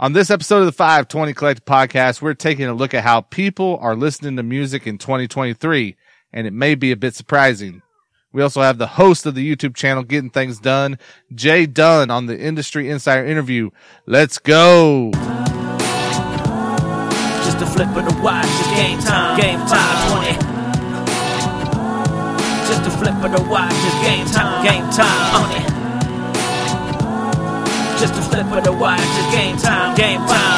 On this episode of the 520 Collective Podcast, we're taking a look at how people are listening to music in 2023, and it may be a bit surprising. We also have the host of the YouTube channel Getting Things Dun, Jay Dunn, on the Industry Insider interview. Let's go. Just a flip of the watch, it's game time, game time, 20. Just a flip of the watch, it's game time, game time, 20. Just a flip of the watch, it's game time, game time, 20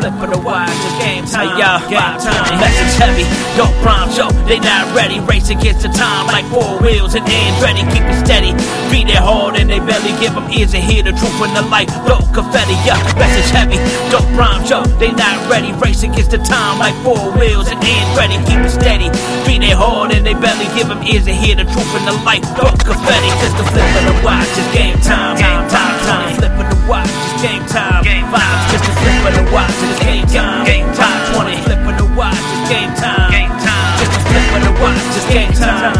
flip of the watch, it's game time, hey, game time. Message heavy, don't prime show, they not ready. Race against the time like four wheels and hands ready. Keep it steady, beat it hard and they belly. Give them ears to hear the truth in the light. Don't confetti, yeah. Message heavy, don't prime show, they not ready. Race against the time like four wheels and hands ready. Keep it steady, beat it hard and they belly. Give them ears to hear the truth in the light. Don't confetti, just the flip of the watch, it's game time, game time, time. Flip of the watch, it's game time, game time. Just the flip of the watch, it's game time. Game time. 20. Flip of the watch. It's game time. Game time. Just a flip of the watch. It's game time.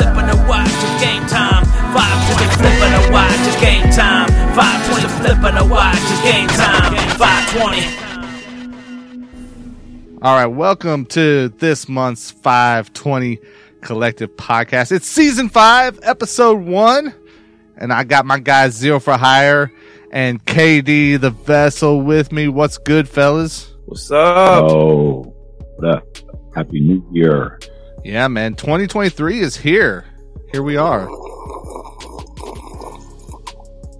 Flip of the watch. It's game time. Five. Just a flip the watch. It's game time. Five. Just a flip the watch. It's game time. Five twenty. All right, welcome to this month's 520 Collective Podcast. It's season five, episode one, and I got my guys Xero for Hire and KD the vessel with me. What's good, fellas? What's up? Oh, what up? Happy New Year. Yeah, man. 2023 is here. Here we are.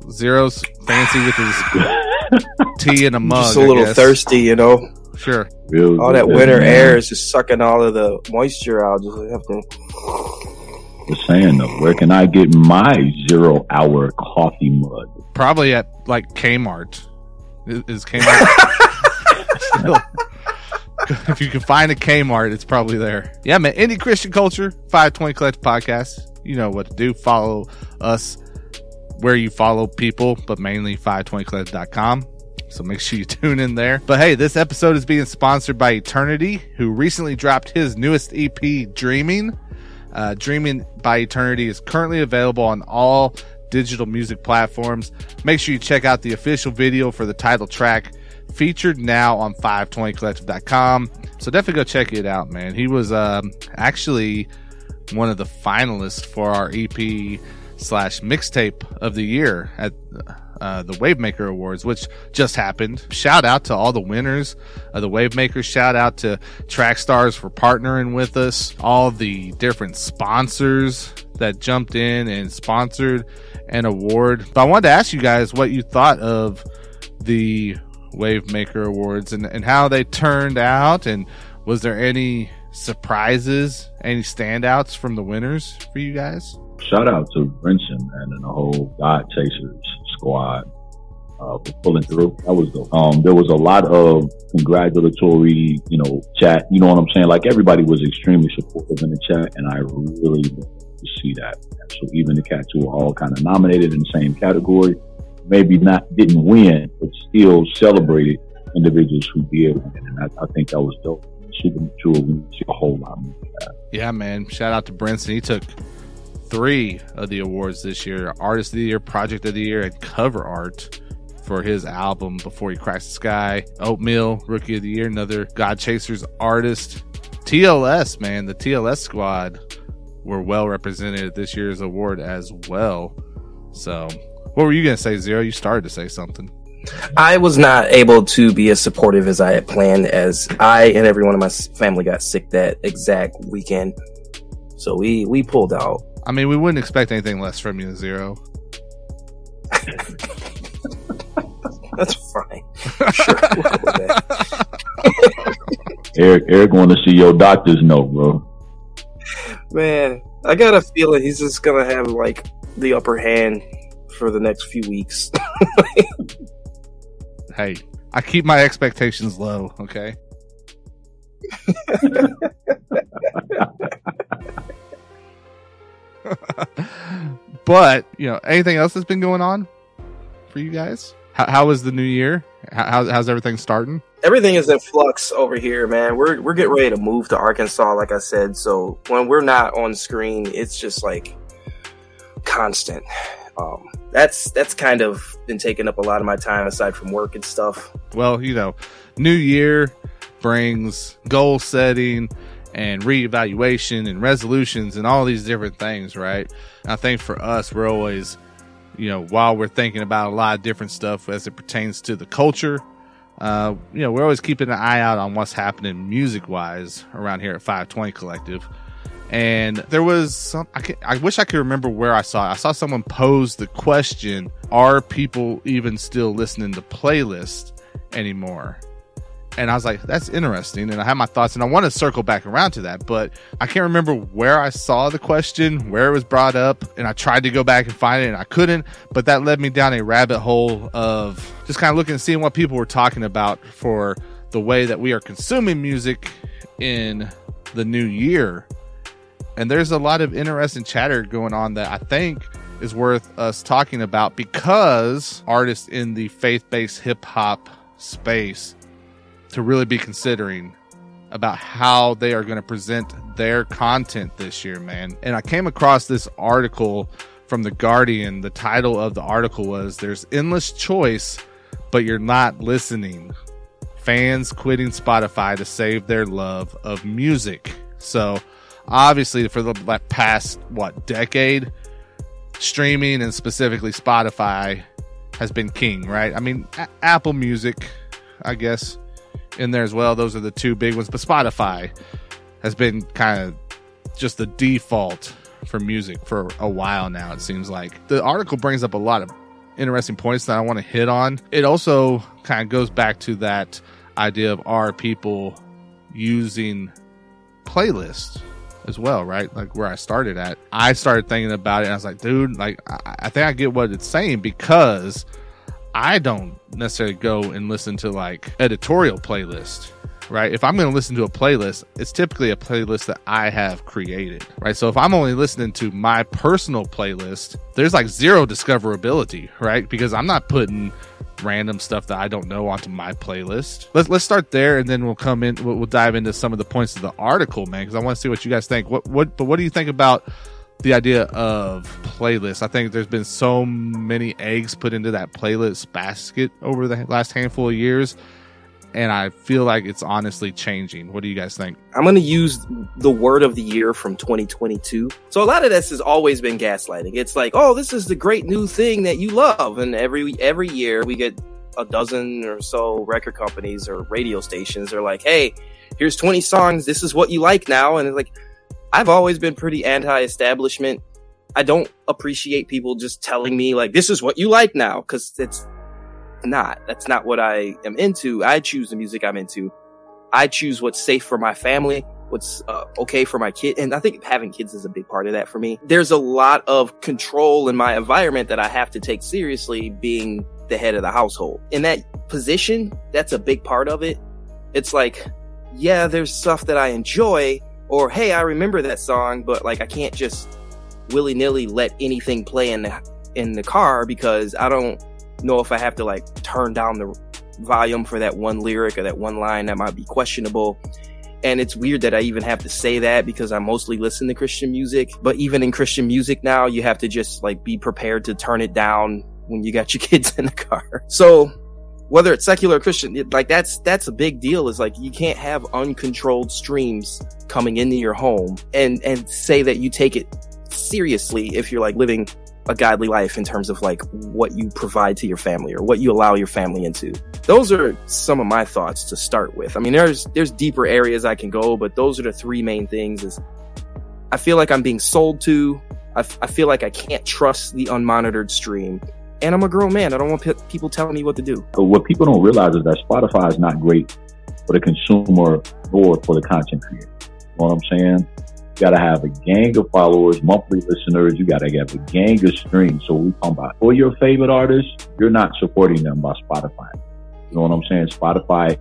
Xero's fancy with his tea in a mug. Just a little thirsty, you know. Sure. Real all that winter man. air is just sucking all of the moisture out. Just have to. Just saying though, where can I get my zero hour coffee mug? Probably at like Kmart. Is, Kmart? if you can find a Kmart, it's probably there. Yeah, man. Indie Christian Culture, 520 Collective Podcast. You know what to do. Follow us where you follow people, but mainly 520collective.com. So make sure you tune in there. But hey, this episode is being sponsored by Eternity, who recently dropped his newest EP, Dreaming. Uh, Dreaming by Eternity is currently available on all digital music platforms. Make sure you check out the official video for the title track featured now on 520collective.com. So definitely go check it out, man. He was um, actually one of the finalists for our EP slash mixtape of the year at uh, the Wavemaker Awards, which just happened. Shout out to all the winners of the Wavemaker. Shout out to Track Stars for partnering with us. All the different sponsors that jumped in and sponsored an award. But I wanted to ask you guys what you thought of the Wavemaker Awards and, and how they turned out. And was there any surprises, any standouts from the winners for you guys? Shout out to Brinson and the whole God Chasers squad uh, for pulling through. That was dope. Um, there was a lot of congratulatory, you know, chat. You know what I'm saying? Like everybody was extremely supportive in the chat, and I really to see that. So even the cats who were all kind of nominated in the same category, maybe not didn't win, but still celebrated individuals who did win, and I, I think that was dope. Super mature. We see a whole lot more. Yeah, man. Shout out to Brinson. He took three of the awards this year: Artist of the Year, Project of the Year, and Cover Art for his album Before He Cracks the Sky. Oatmeal, Rookie of the Year, another God Chasers artist. TLS, man, the TLS squad were well represented at this year's award as well. So, what were you going to say, Xero? You started to say something. I was not able to be as supportive as I had planned, as I and everyone in my family got sick that exact weekend. So we we pulled out. I mean, we wouldn't expect anything less from you, Xero. That's fine. Sure, we'll Eric, Eric, want to see your doctor's note, bro. Man, I got a feeling he's just gonna have like the upper hand for the next few weeks. hey, I keep my expectations low, okay? but, you know, anything else that's been going on for you guys? How, how was the new year? How, how's everything starting? Everything is in flux over here, man. We're we're getting ready to move to Arkansas, like I said. So when we're not on screen, it's just like constant. Um, that's that's kind of been taking up a lot of my time aside from work and stuff. Well, you know, new year brings goal setting and reevaluation and resolutions and all these different things, right? And I think for us, we're always, you know, while we're thinking about a lot of different stuff as it pertains to the culture, uh, you know, we're always keeping an eye out on what's happening music wise around here at 520 Collective. And there was some, I, can, I wish I could remember where I saw it. I saw someone pose the question Are people even still listening to playlists anymore? And I was like, that's interesting. And I had my thoughts and I want to circle back around to that, but I can't remember where I saw the question, where it was brought up. And I tried to go back and find it and I couldn't, but that led me down a rabbit hole of just kind of looking and seeing what people were talking about for the way that we are consuming music in the new year. And there's a lot of interesting chatter going on that I think is worth us talking about because artists in the faith based hip hop space to really be considering about how they are going to present their content this year, man. And I came across this article from The Guardian. The title of the article was There's Endless Choice, but You're Not Listening. Fans quitting Spotify to save their love of music. So, obviously, for the past, what, decade, streaming and specifically Spotify has been king, right? I mean, A- Apple Music, I guess in there as well. Those are the two big ones. But Spotify has been kind of just the default for music for a while now, it seems like. The article brings up a lot of interesting points that I want to hit on. It also kind of goes back to that idea of are people using playlists as well, right? Like where I started at. I started thinking about it and I was like, dude, like I, I think I get what it's saying because I don't necessarily go and listen to like editorial playlist right? If I'm going to listen to a playlist, it's typically a playlist that I have created, right? So if I'm only listening to my personal playlist, there's like zero discoverability, right? Because I'm not putting random stuff that I don't know onto my playlist. Let's let's start there, and then we'll come in. We'll, we'll dive into some of the points of the article, man, because I want to see what you guys think. What what? But what do you think about? The idea of playlists. I think there's been so many eggs put into that playlist basket over the last handful of years. And I feel like it's honestly changing. What do you guys think? I'm going to use the word of the year from 2022. So a lot of this has always been gaslighting. It's like, oh, this is the great new thing that you love. And every, every year we get a dozen or so record companies or radio stations are like, hey, here's 20 songs. This is what you like now. And it's like, I've always been pretty anti-establishment. I don't appreciate people just telling me like this is what you like now because it's not. That's not what I am into. I choose the music I'm into. I choose what's safe for my family, what's uh, okay for my kid, and I think having kids is a big part of that for me. There's a lot of control in my environment that I have to take seriously, being the head of the household. In that position, that's a big part of it. It's like, yeah, there's stuff that I enjoy, or hey, I remember that song, but like I can't just willy nilly let anything play in the in the car because I don't know if I have to like turn down the volume for that one lyric or that one line that might be questionable. And it's weird that I even have to say that because I mostly listen to Christian music. But even in Christian music now, you have to just like be prepared to turn it down when you got your kids in the car. So whether it's secular or Christian, like that's that's a big deal. Is like you can't have uncontrolled streams coming into your home and and say that you take it seriously if you're like living a godly life in terms of like what you provide to your family or what you allow your family into. Those are some of my thoughts to start with. I mean, there's there's deeper areas I can go, but those are the three main things. Is I feel like I'm being sold to. I, f- I feel like I can't trust the unmonitored stream and I'm a grown man. I don't want people telling me what to do. But what people don't realize is that Spotify is not great for the consumer or for the content creator. You know what I'm saying? You gotta have a gang of followers, monthly listeners. You gotta have a gang of streams. So we talk about for your favorite artists, you're not supporting them by Spotify. You know what I'm saying? Spotify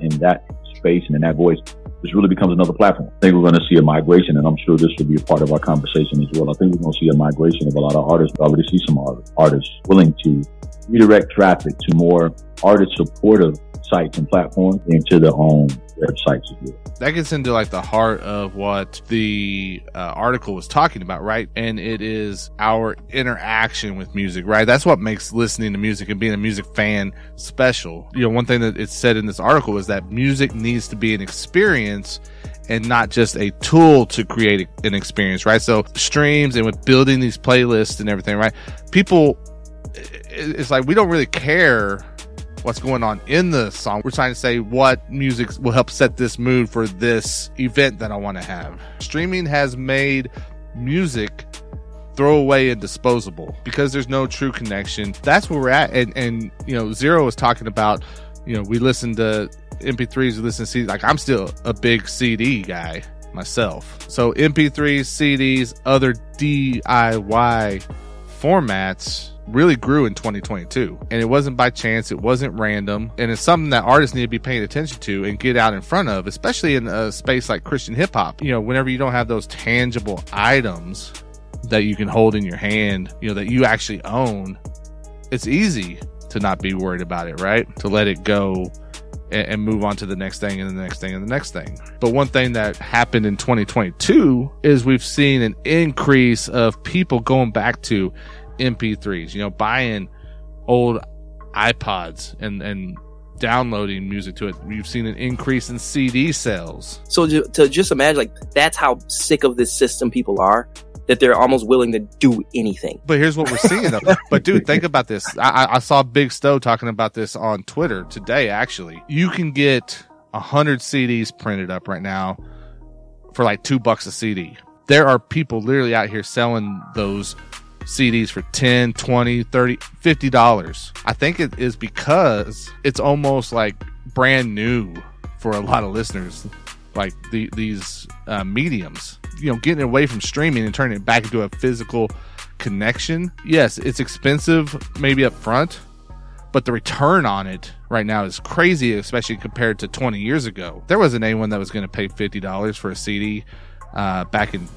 in that space and in that voice this really becomes another platform. I think we're going to see a migration, and I'm sure this will be a part of our conversation as well. I think we're going to see a migration of a lot of artists. We already see some artists willing to redirect traffic to more artist supportive sites and platforms into their own websites as well. that gets into like the heart of what the uh, article was talking about, right? And it is our interaction with music, right? That's what makes listening to music and being a music fan special. You know, one thing that it said in this article is that music needs to be an experience and not just a tool to create an experience, right? So streams and with building these playlists and everything, right? People, it's like we don't really care what's going on in the song. We're trying to say what music will help set this mood for this event that I want to have. Streaming has made music throwaway and disposable because there's no true connection. That's where we're at. And, and, you know, Xero was talking about, you know, we listen to MP3s, we listen to CDs. Like, I'm still a big CD guy myself. So, MP3s, CDs, other DIY formats really grew in 2022. And it wasn't by chance, it wasn't random, and it's something that artists need to be paying attention to and get out in front of, especially in a space like Christian hip hop. You know, whenever you don't have those tangible items that you can hold in your hand, you know, that you actually own, it's easy to not be worried about it, right? To let it go and, move on to the next thing and the next thing and the next thing. But one thing that happened in 2022 is we've seen an increase of people going back to MP3s, you know, buying old iPods and, and downloading music to it. We've seen an increase in CD sales. So to, to just imagine, like, that's how sick of this system people are that they're almost willing to do anything. But here's what we're seeing though. but dude, think about this. I, I saw Big Stow talking about this on Twitter today, actually. You can get a hundred CDs printed up right now for like two bucks a CD. There are people literally out here selling those CDs for 10, 20, 30, 50 dollars. I think it is because it's almost like brand new for a lot of listeners like the, these uh, mediums. You know, getting away from streaming and turning it back into a physical connection. Yes, it's expensive maybe up front, but the return on it right now is crazy, especially compared to 20 years ago. There wasn't anyone that was going to pay $50 for a CD uh, back in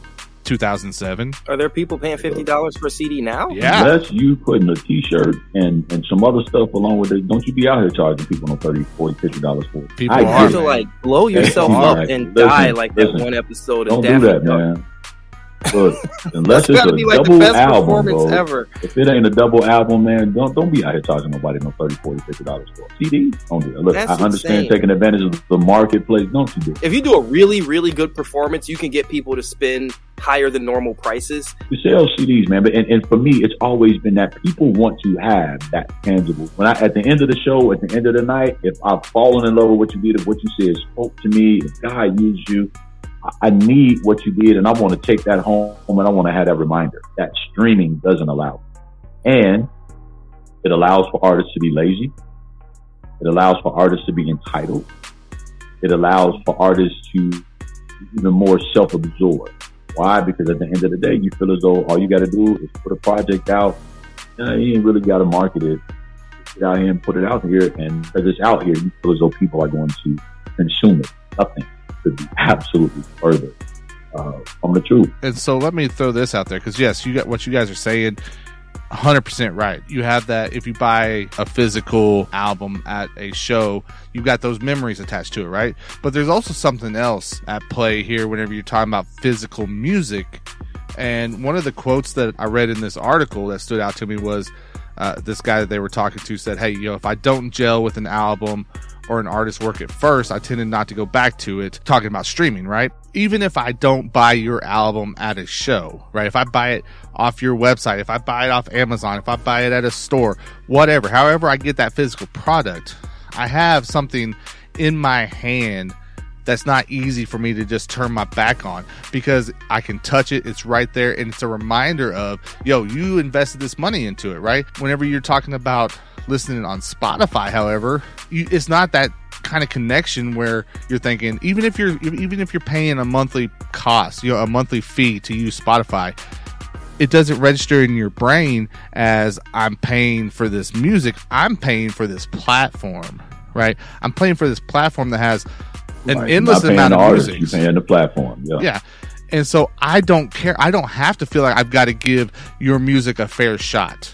2007. Are there people paying fifty dollars for a CD now? Yeah. Unless you putting a t-shirt and, and some other stuff along with it, don't you be out here charging people no 30 40 50 dollars for it. People I You are, have to like blow yourself up right. and Listen, die like that one episode Don't of do Daffy that, Duck. man. Look, unless it's a like the double album, bro. ever. If it ain't a double album, man, don't don't be out here charging nobody no 30 40 50 dollars for a CD. Don't do that. Look, That's I understand insane. taking advantage of the marketplace. Don't you do it. If you do a really, really good performance, you can get people to spend higher than normal prices. You sell CDs, man. But and, and for me, it's always been that people want to have that tangible. When I at the end of the show, at the end of the night, if I've fallen in love with what you did, if what you said spoke to me, if God used you, I- need what you did, and I want to take that home, and I want to have that reminder that streaming doesn't allow, and it allows for artists to be lazy. It allows for artists to be entitled. It allows for artists to even more self-absorbed. Why? Because at the end of the day, you feel as though all you got to do is put a project out. You, know, you ain't really got to market it. Get out here and put it out here, and because it's out here, you feel as though people are going to consume it. Nothing could be absolutely further uh, from the truth. and so let me throw this out there because yes, you got what you guys are saying. 100% right. You have that if you buy a physical album at a show, you've got those memories attached to it, right? But there's also something else at play here whenever you're talking about physical music. And one of the quotes that I read in this article that stood out to me was uh, this guy that they were talking to said, Hey, you know, if I don't gel with an album or an artist's work at first, I tended not to go back to it. Talking about streaming, right? Even if I don't buy your album at a show, right? If I buy it off your website, if I buy it off Amazon, if I buy it at a store, whatever, however I get that physical product, I have something in my hand that's not easy for me to just turn my back on because I can touch it. It's right there. And it's a reminder of, yo, you invested this money into it, right? Whenever you're talking about listening on Spotify, however, you, it's not that kind of connection where you're thinking, even if you're, even if you're paying a monthly cost, you know, a monthly fee to use Spotify, it doesn't register in your brain as I'm paying for this music. I'm paying for this platform, right? I'm paying for this platform that has an Right. You're endless not amount the of artist, music. You're paying the platform. Yeah. Yeah. And so I don't care. I don't have to feel like I've got to give your music a fair shot.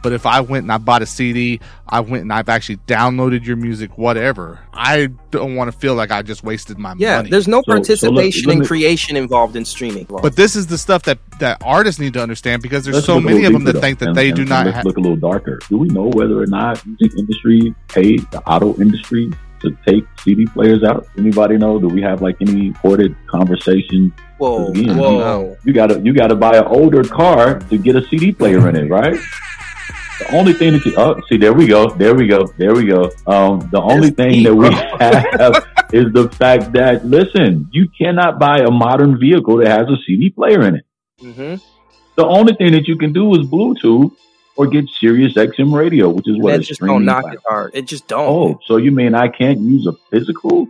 But if I went and I bought a CD, I went and I've actually downloaded your music, whatever. I don't want to feel like I just wasted my Yeah, money. Yeah, there's no So- so let- participation let in me- creation involved in streaming. But this is the stuff that that artists need to understand because there's Let's so many of them that think that and- they and- do and not Let's have. look a little darker. Do we know whether or not music industry paid the auto industry to take CD players out? Anybody know? Do we have like any recorded conversation? whoa, Again, whoa. You gotta you gotta buy an older car to get a CD player in it, right? The only thing that you oh see there we go there we go there we go. Um, the only That's thing deep, that we have is the fact that listen, you cannot buy a modern vehicle that has a CD player in it. hmm The only thing that you can do is Bluetooth or get Sirius XM radio, which is what That just don't knock it hard. It just don't. Oh, so you mean I can't use a physical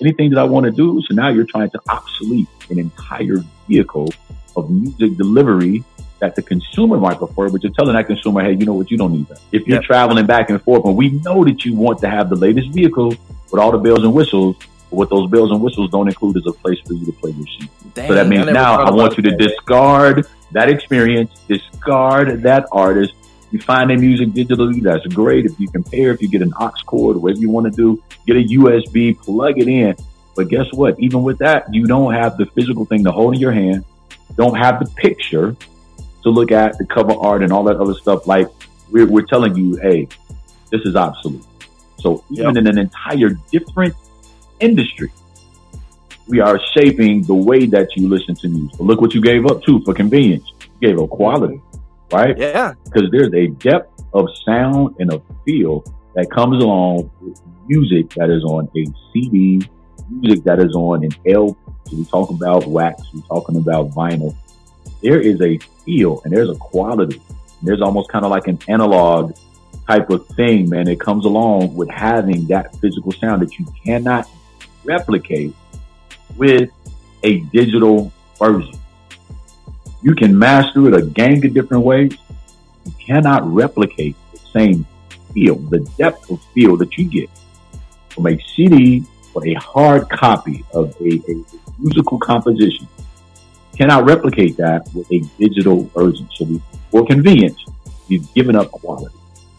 anything that I want to do? So now you're trying to obsolete an entire vehicle of music delivery that the consumer might prefer, but you're telling that consumer, hey, you know what, you don't need that. If you're Yep. traveling back and forth, and we know that you want to have the latest vehicle with all the bells and whistles, but what those bells and whistles don't include is a place for you to play your CD. Dang, So that means never now I want you to that. discard that experience, discard that artist. You find their music digitally, that's great. If you compare, if you get an aux cord, whatever you want to do, get a USB, plug it in. But guess what? Even with that, you don't have the physical thing to hold in your hand, don't have the picture to look at, the cover art and all that other stuff. Like we're, we're telling you, hey, this is obsolete. So even in an entire different industry, we are shaping the way that you listen to music. But look what you gave up too for convenience. You gave up quality, right? Yeah, Because there's a depth of sound and a feel that comes along with music that is on a CD, music that is on an LP. So we talk about wax, we're talking about vinyl. There is a feel and there's a quality. And there's almost kind of like an analog type of thing, man. It comes along with having that physical sound that you cannot replicate with a digital version. You can master it a gang of different ways. You cannot replicate the same feel, the depth of feel that you get from a CD or a hard copy of a, a musical composition. Cannot replicate that with a digital version. So for convenience, we've given up quality.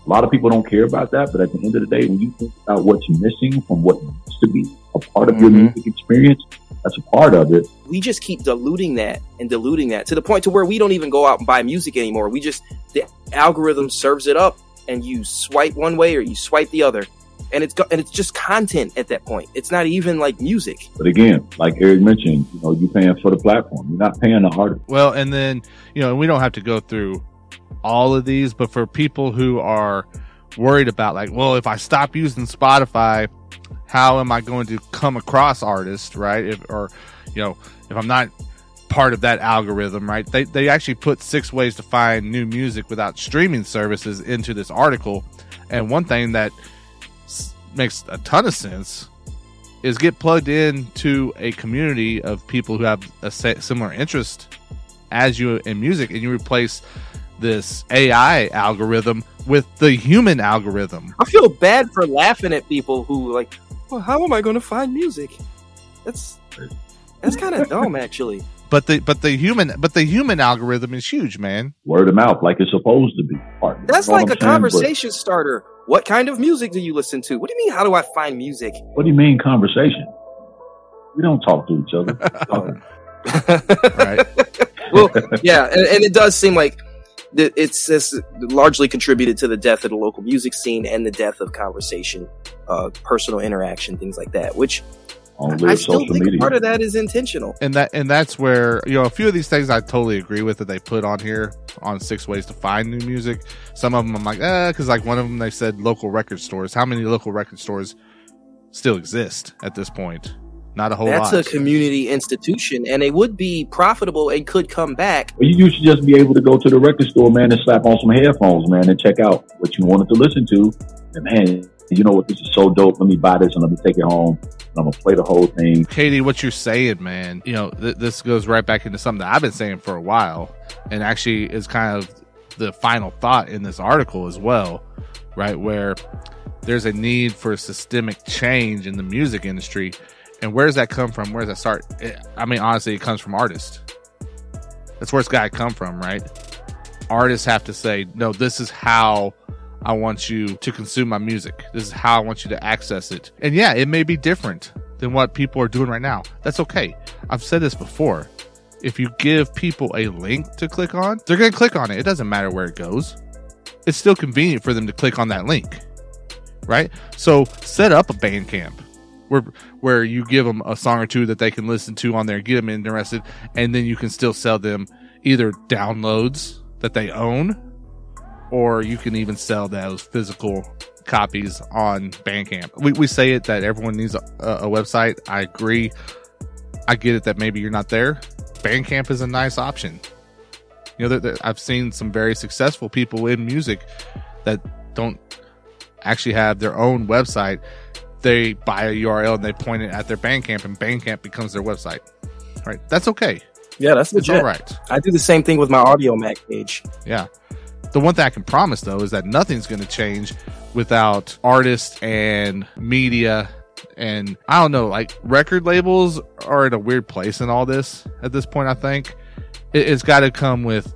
A lot of people don't care about that, but at the end of the day, when you think about what's missing from what used to be a part of your Mhm. music experience, that's a part of it. we just keep diluting that and diluting that to the point to where we don't even go out and buy music anymore. We just the algorithm serves it up, and you swipe one way or you swipe the other, and it's go- and it's just content at that point. It's not even like music. But again, like Eric mentioned, you know, you're paying for the platform. You're not paying the artist. Well, and then, you know, we don't have to go through all of these, but for people who are worried about, like, well, if I stop using Spotify, how am I going to come across artists, right? If, or, you know, if I'm not part of that algorithm, right? They, they actually put six ways to find new music without streaming services into this article. And one thing that s- makes a ton of sense is get plugged into a community of people who have a similar interest as you in music and you replace this AI algorithm with the human algorithm. I feel bad for laughing at people who like, well, how am I going to find music? That's that's kind of dumb, actually. But the but the human but the human algorithm is huge, man. Word of mouth, like it's supposed to be. Partner. That's You know like what a I'm saying? conversation starter. What kind of music do you listen to? What do you mean? How do I find music? What do you mean conversation? We don't talk to each other. Right. well, yeah, and, and it does seem like that it's, it's largely contributed to the death of the local music scene and the death of conversation, uh, personal interaction, things like that. Which I still think media. part of that is intentional. and that and that's where you know a few of these things I totally agree with that they put on here on six ways to find new music. Some of them I'm like, eh, because like one of them they said local record stores. How many local record stores still exist at this point? Not a whole That's lot. a community institution, and it would be profitable and could come back. Well, you should just be able to go to the record store, man, and slap on some headphones, man, and check out what you wanted to listen to. And man, you know what? This is so dope. Let me buy this and let me take it home. And I'm gonna play the whole thing. KD, what you're saying, man, you know, th- this goes right back into something that I've been saying for a while, and actually is kind of the final thought in this article as well, right? Where there's a need for systemic change in the music industry. And where does that come from? Where does that start? I mean, honestly, it comes from artists. That's where it's got to come from, right? artists have to say, no, this is how I want you to consume my music. This is how I want you to access it. And yeah, it may be different than what people are doing right now. That's okay. I've said this before. If you give people a link to click on, they're going to click on it. It doesn't matter where it goes. It's still convenient for them to click on that link. Right? So set up a Bandcamp where where you give them a song or two that they can listen to on there, get them interested, and then you can still sell them either downloads that they own, or you can even sell those physical copies on Bandcamp. We, we say it that everyone needs a, a website. I agree. I get it that maybe you're not there. Bandcamp is a nice option. You know, that I've seen some very successful people in music that don't actually have their own website. They buy a URL and they point it at their Bandcamp, and Bandcamp becomes their website. Right? That's okay. Yeah, that's It's legit. all right. I do the same thing with my Audiomack page. Yeah. The one thing I can promise though is that nothing's going to change without artists and media and I don't know, like record labels are in a weird place in all this at this point. I think it, it's got to come with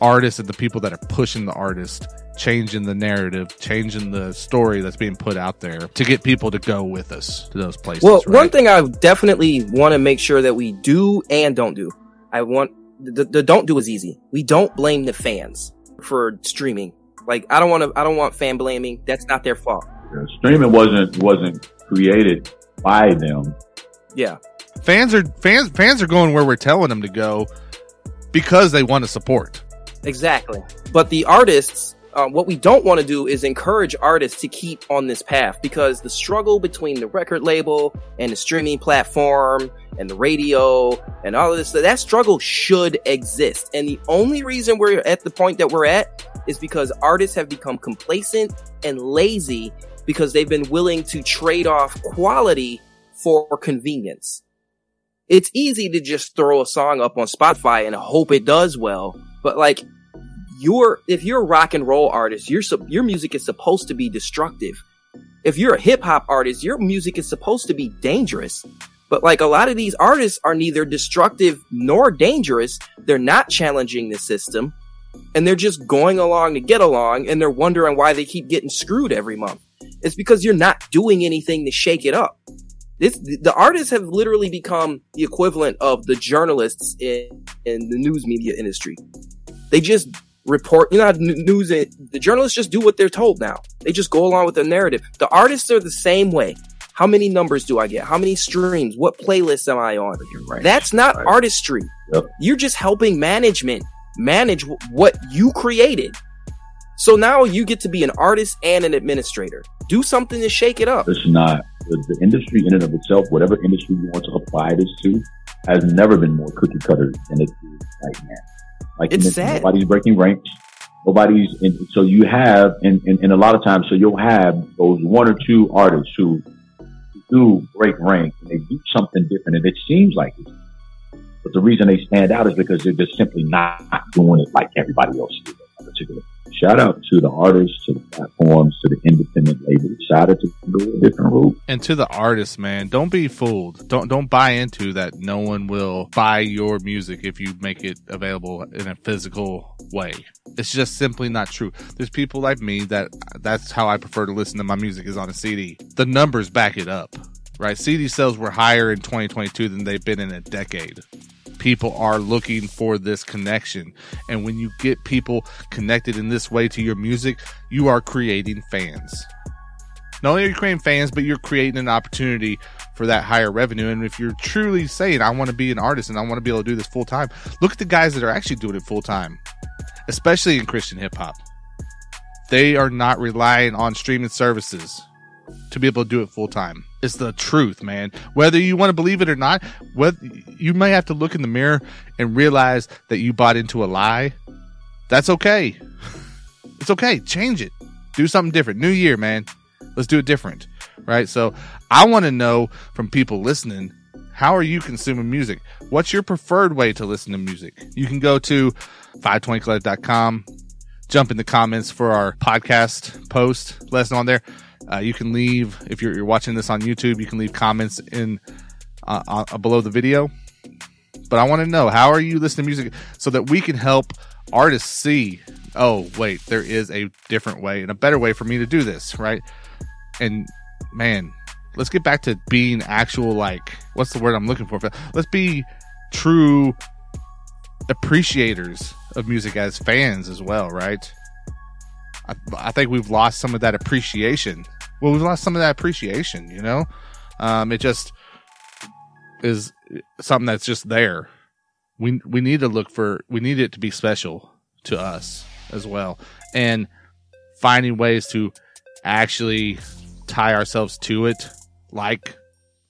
artists and the people that are pushing the artist, changing the narrative, changing the story that's being put out there to get people to go with us to those places. Well, one thing I definitely want to make sure that we do and don't do. I want the, the don't do is easy. We don't blame the fans for streaming. Like I don't want to. I don't want fan blaming. That's not their fault. Yeah, streaming wasn't wasn't created by them. Yeah. fans are fans fans are going where we're telling them to go because they want to support. Exactly. But the artists, uh, what we don't want to do is encourage artists to keep on this path because the struggle between the record label and the streaming platform and the radio and all of this, that struggle should exist. And the only reason we're at the point that we're at is because artists have become complacent and lazy because they've been willing to trade off quality for convenience. It's easy to just throw a song up on Spotify and hope it does well, but like you're if you're a rock and roll artist, your your music is supposed to be destructive. If you're a hip hop artist, your music is supposed to be dangerous. But like a lot of these artists are neither destructive nor dangerous. They're not challenging the system and they're just going along to get along and they're wondering why they keep getting screwed every month. It's because you're not doing anything to shake it up. This, the artists have literally become the equivalent of the journalists in, in the news media industry. They just report, you know, news, the journalists just do what they're told now. They just go along with the narrative. The artists are the same way. How many numbers do I get? How many streams? What playlists am I on? Right. That's not Right. artistry. Yep. You're just helping management manage wh- what you created. So now you get to be an artist and an administrator. Do something to shake it up. It's not the, the industry in and of itself. Whatever industry you want to apply this to, has never been more cookie cutter than it is right now. Like It's sad. nobody's breaking ranks. Nobody's, and so you have, and, and, and a lot of times, so you'll have those one or two artists who do break rank and they do something different, and it seems like it. But the reason they stand out is because they're just simply not doing it like everybody else is. in Particular. Shout out to the artists, to the platforms, to the independent labels. Decided to go a different route. And to the artists, man, don't be fooled. Don't don't buy into that. No one will buy your music if you make it available in a physical way. It's just simply not true. There's people like me that that's how I prefer to listen to my music is on a CD. The numbers back it up, right? CD sales were higher in 2022 than they've been in a decade. People are looking for this connection. And when you get people connected in this way to your music, you are creating fans not only are you creating fans, but you're creating an opportunity for that higher revenue. And if you're truly saying, I want to be an artist and I want to be able to do this full time, look at the guys that are actually doing it full time, especially in Christian hip hop. They are not relying on streaming services to be able to do it full time. It's the truth, man. Whether you want to believe it or not, whether you may have to look in the mirror and realize that you bought into a lie. That's okay. It's okay. Change it. Do something different. New year, man. Let's do it different. Right? So I want to know from people listening, how are you consuming music? What's your preferred way to listen to music? You can go to 520club.com, jump in the comments for our podcast post, lesson on there. Uh, you can leave, if you're, you're watching this on YouTube, you can leave comments in uh, uh, below the video. But I want to know, how are you listening to music so that we can help artists see, oh, wait, there is a different way and a better way for me to do this, right? And man, let's get back to being actual, like, what's the word I'm looking for? Let's be true appreciators of music as fans as well, right? I, I think we've lost some of that appreciation. Well, we've lost some of that appreciation, you know? Um, it just is something that's just there. We, we need to look for, we need it to be special to us as well. And finding ways to actually tie ourselves to it, like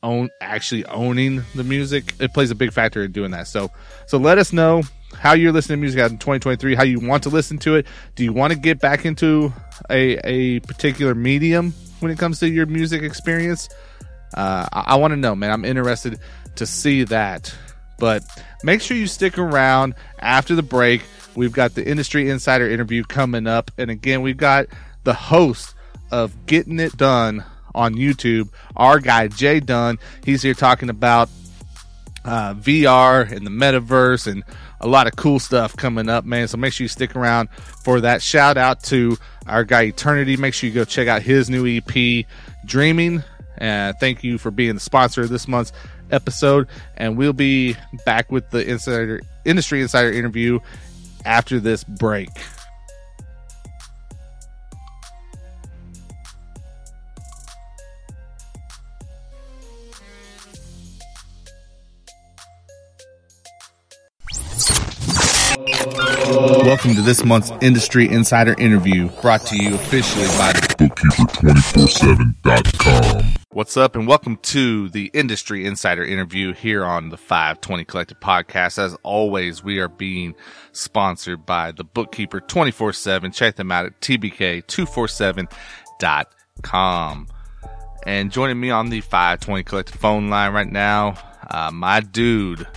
own actually owning the music, it plays a big factor in doing that. So, so let us know how you're listening to music out in 2023, how you want to listen to it. Do you want to get back into a, a particular medium when it comes to your music experience? Uh, I, I want to know, man. I'm interested to see that. But make sure you stick around after the break. We've got the industry insider interview coming up. And again, we've got the host of Getting It Done on YouTube, our guy JDun. He's here talking about uh, VR and the metaverse and a lot of cool stuff coming up, man. So make sure you stick around for that. Shout out to our guy Eternity. Make sure you go check out his new EP, Dreaming. And thank you for being the sponsor of this month's episode. And we'll be back with the insider industry insider interview after this break. Welcome to this month's Industry Insider interview brought to you officially by bookkeeper247.com. What's up, and welcome to the Industry Insider interview here on the 520 Collective podcast. As always, we are being sponsored by the Bookkeeper 24 7. Check them out at tbk247.com. And joining me on the 520 Collective phone line right now, uh, my dude,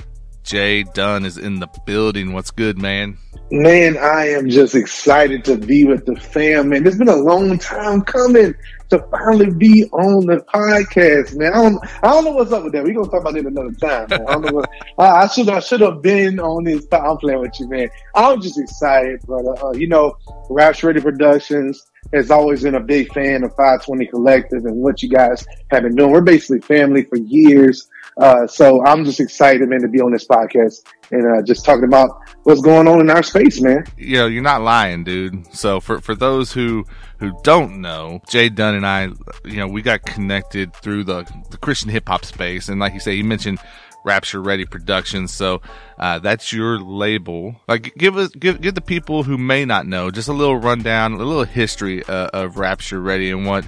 JDun, is in the building. What's good, man? Man, I am just excited to be with the fam, man. It's been a long time coming to finally be on the podcast, man. I don't, I don't know what's up with that. We're gonna talk about it another time. Man. I don't know what, I, I should, I should have been on this. I'm playing with you, man. I'm just excited, brother. Uh, you know, Rapture Ready Productions has always been a big fan of 520 Collective and what you guys have been doing. We're basically family for years. Uh, so I'm just excited, man, to be on this podcast and uh, just talking about what's going on in our space, man. You know, you're not lying, dude. So for for those who who don't know, JDun and I, you know, we got connected through the the Christian hip hop space, and like you say, you mentioned Rapture Ready Productions. So uh, that's your label. Like, give us give give the people who may not know just a little rundown, a little history uh, of Rapture Ready and what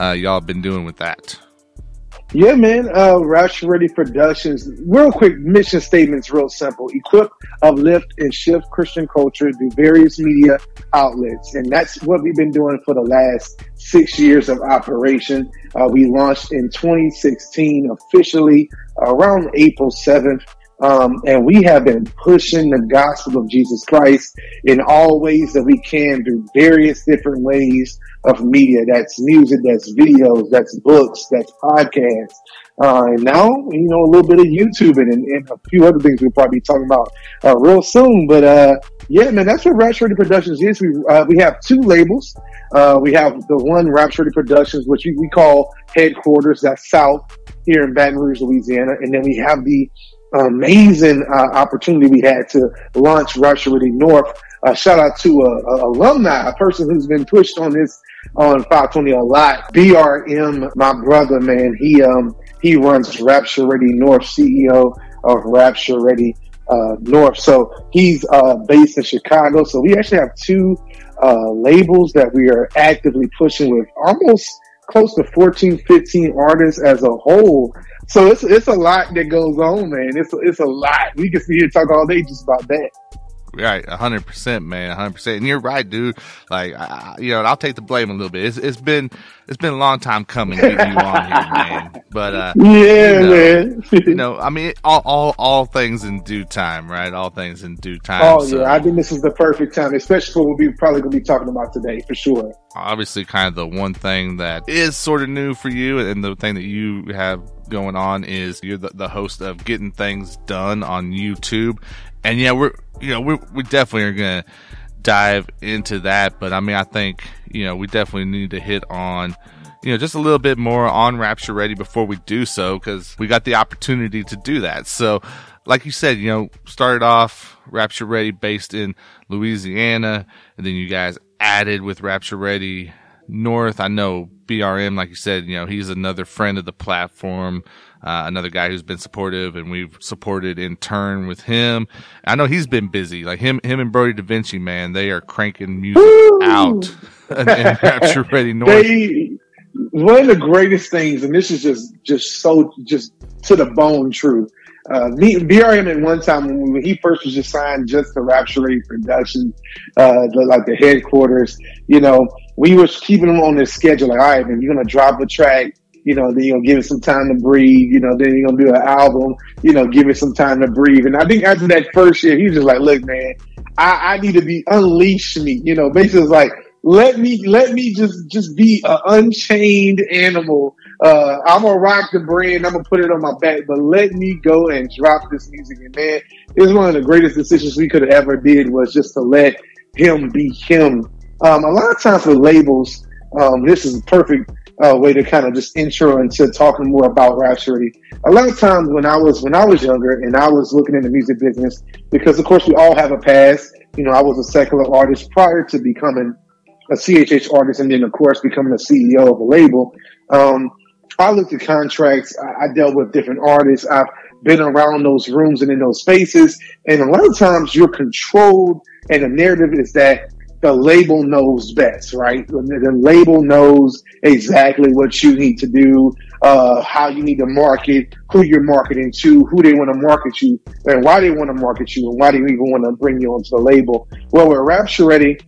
uh, y'all been doing with that. Yeah, man. Uh, Ready Productions. Real quick mission statements, real simple. Equip, uplift, and shift Christian culture through various media outlets. And that's what we've been doing for the last six years of operation. Uh, we launched in 2016 officially around April 7th. Um, and we have been pushing the gospel of Jesus Christ in all ways that we can through various different ways of media. That's music, that's videos, that's books, that's podcasts. Uh, and now, you know, a little bit of YouTube and, and a few other things we'll probably be talking about uh, real soon. But uh, yeah, man, that's what Rapture Productions is. We uh, we have two labels. Uh, we have the one Rapture Productions, which we, we call headquarters. That's South here in Baton Rouge, Louisiana, and then we have the amazing uh, opportunity we had to launch Rapture Ready North. Uh, shout out to a, a, alumni, a person who's been pushed on this on 520 a lot. BRM, my brother, man, he um he runs Rapture Ready North, CEO of Rapture Ready uh, North. So he's uh, based in Chicago. So we actually have two uh, labels that we are actively pushing with almost close to 14, 15 artists as a whole. So it's it's a lot that goes on, man. It's it's a lot. We can sit here and talk all day just about that. Right, hundred percent, man, hundred percent. And you're right, dude. Like, I, you know, I'll take the blame a little bit. It's, it's been it's been a long time coming getting you on here, man. But uh, yeah, you know, man. you know, I mean, all, all all things in due time, right? All things in due time. Oh so, yeah, I think this is the perfect time, especially for what we'll be probably going to be talking about today, for sure. Obviously, kind of the one thing that is sort of new for you, and the thing that you have going on is you're the, the host of Getting Things Dun on YouTube. And yeah, we're, you know, we we definitely are going to dive into that. But I mean, I think, you know, we definitely need to hit on, you know, just a little bit more on Rapture Ready before we do so, because we got the opportunity to do that. So, like you said, you know, started off Rapture Ready based in Louisiana, and then you guys added with Rapture Ready North. I know BRM, like you said, you know, he's another friend of the platform, uh, another guy who's been supportive, and we've supported in turn with him. I know he's been busy, like him, him and Brody Da Vinci, man, they are cranking music Woo! out in, Rapture Ready North. They, one of the greatest things, and this is just just so just to the bone true. Uh, BRM at one time when he first was just signed just to Rapture Ready Productions, uh, the, like the headquarters, you know, we were keeping him on this schedule. Like, all right, man, you're gonna drop a track, you know, then you're gonna give it some time to breathe, you know, then you're gonna do an album, you know, give it some time to breathe. And I think after that first year, he was just like, look, man, I, I need to be unleash me, you know, basically like let me let me just just be an unchained animal. Uh, I'm gonna rock the brand. I'm gonna put it on my back, but let me go and drop this music. And man, it's one of the greatest decisions we could have ever did was just to let him be him. Um, a lot of times with labels, um, this is a perfect uh, way to kind of just intro into talking more about Rapture. A lot of times when I was when I was younger and I was looking in the music business, because of course we all have a past. You know, I was a secular artist prior to becoming a CHH artist and then of course becoming a CEO of a label. Um, I looked at contracts. I, I dealt with different artists. I've been around those rooms and in those spaces. And a lot of times you're controlled and the narrative is that the label knows best, right? The, label knows exactly what you need to do, uh, how you need to market, who you're marketing to, who they want to market you, and why they want to market you, and why they even want to bring you onto the label. Well, with Rapture Ready,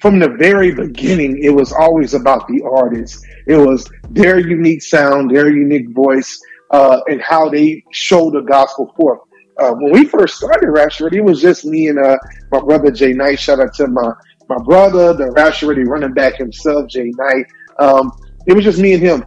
from the very beginning, it was always about the artist. It was their unique sound, their unique voice, uh, and how they show the gospel forth. Uh, when we first started Rapture, it was just me and uh, my brother Jay Knight. Shout out to my my brother, the Rapture running back himself, Jay Knight. Um, it was just me and him,